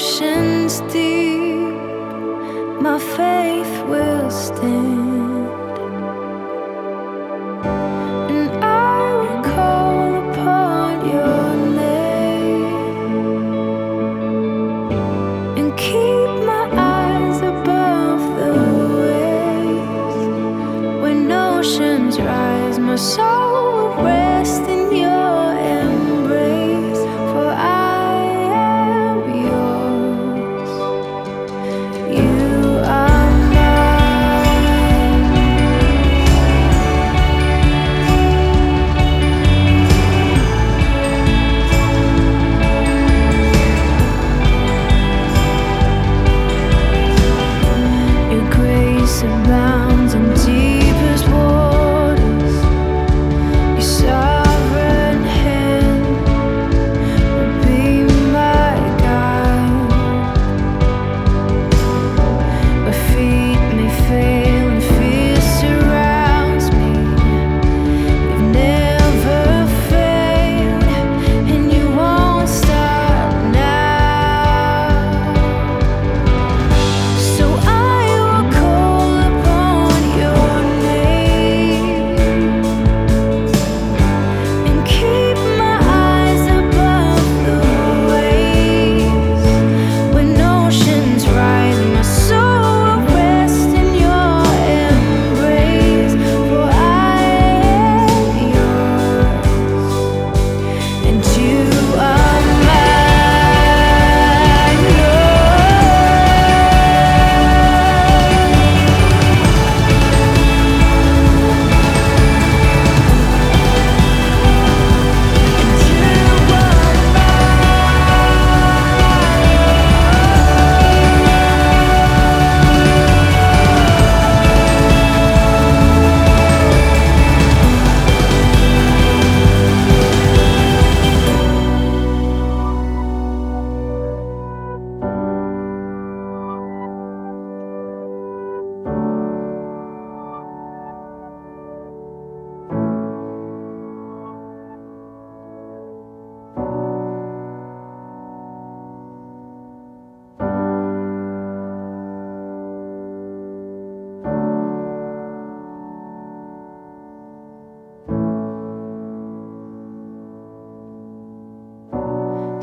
oceans deep, my faith will stand. And I will call upon your name and keep my eyes above the waves. When oceans rise, my soul will rest in. down.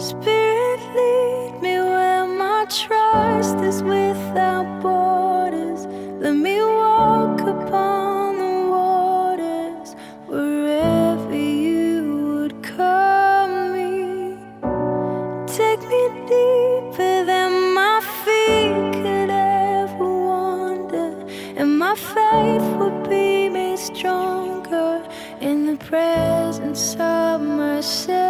Spirit, lead me where my trust is without borders. Let me walk upon the waters wherever you would call me. Take me deeper than my feet could ever wander, and my faith will be made stronger in the presence of myself.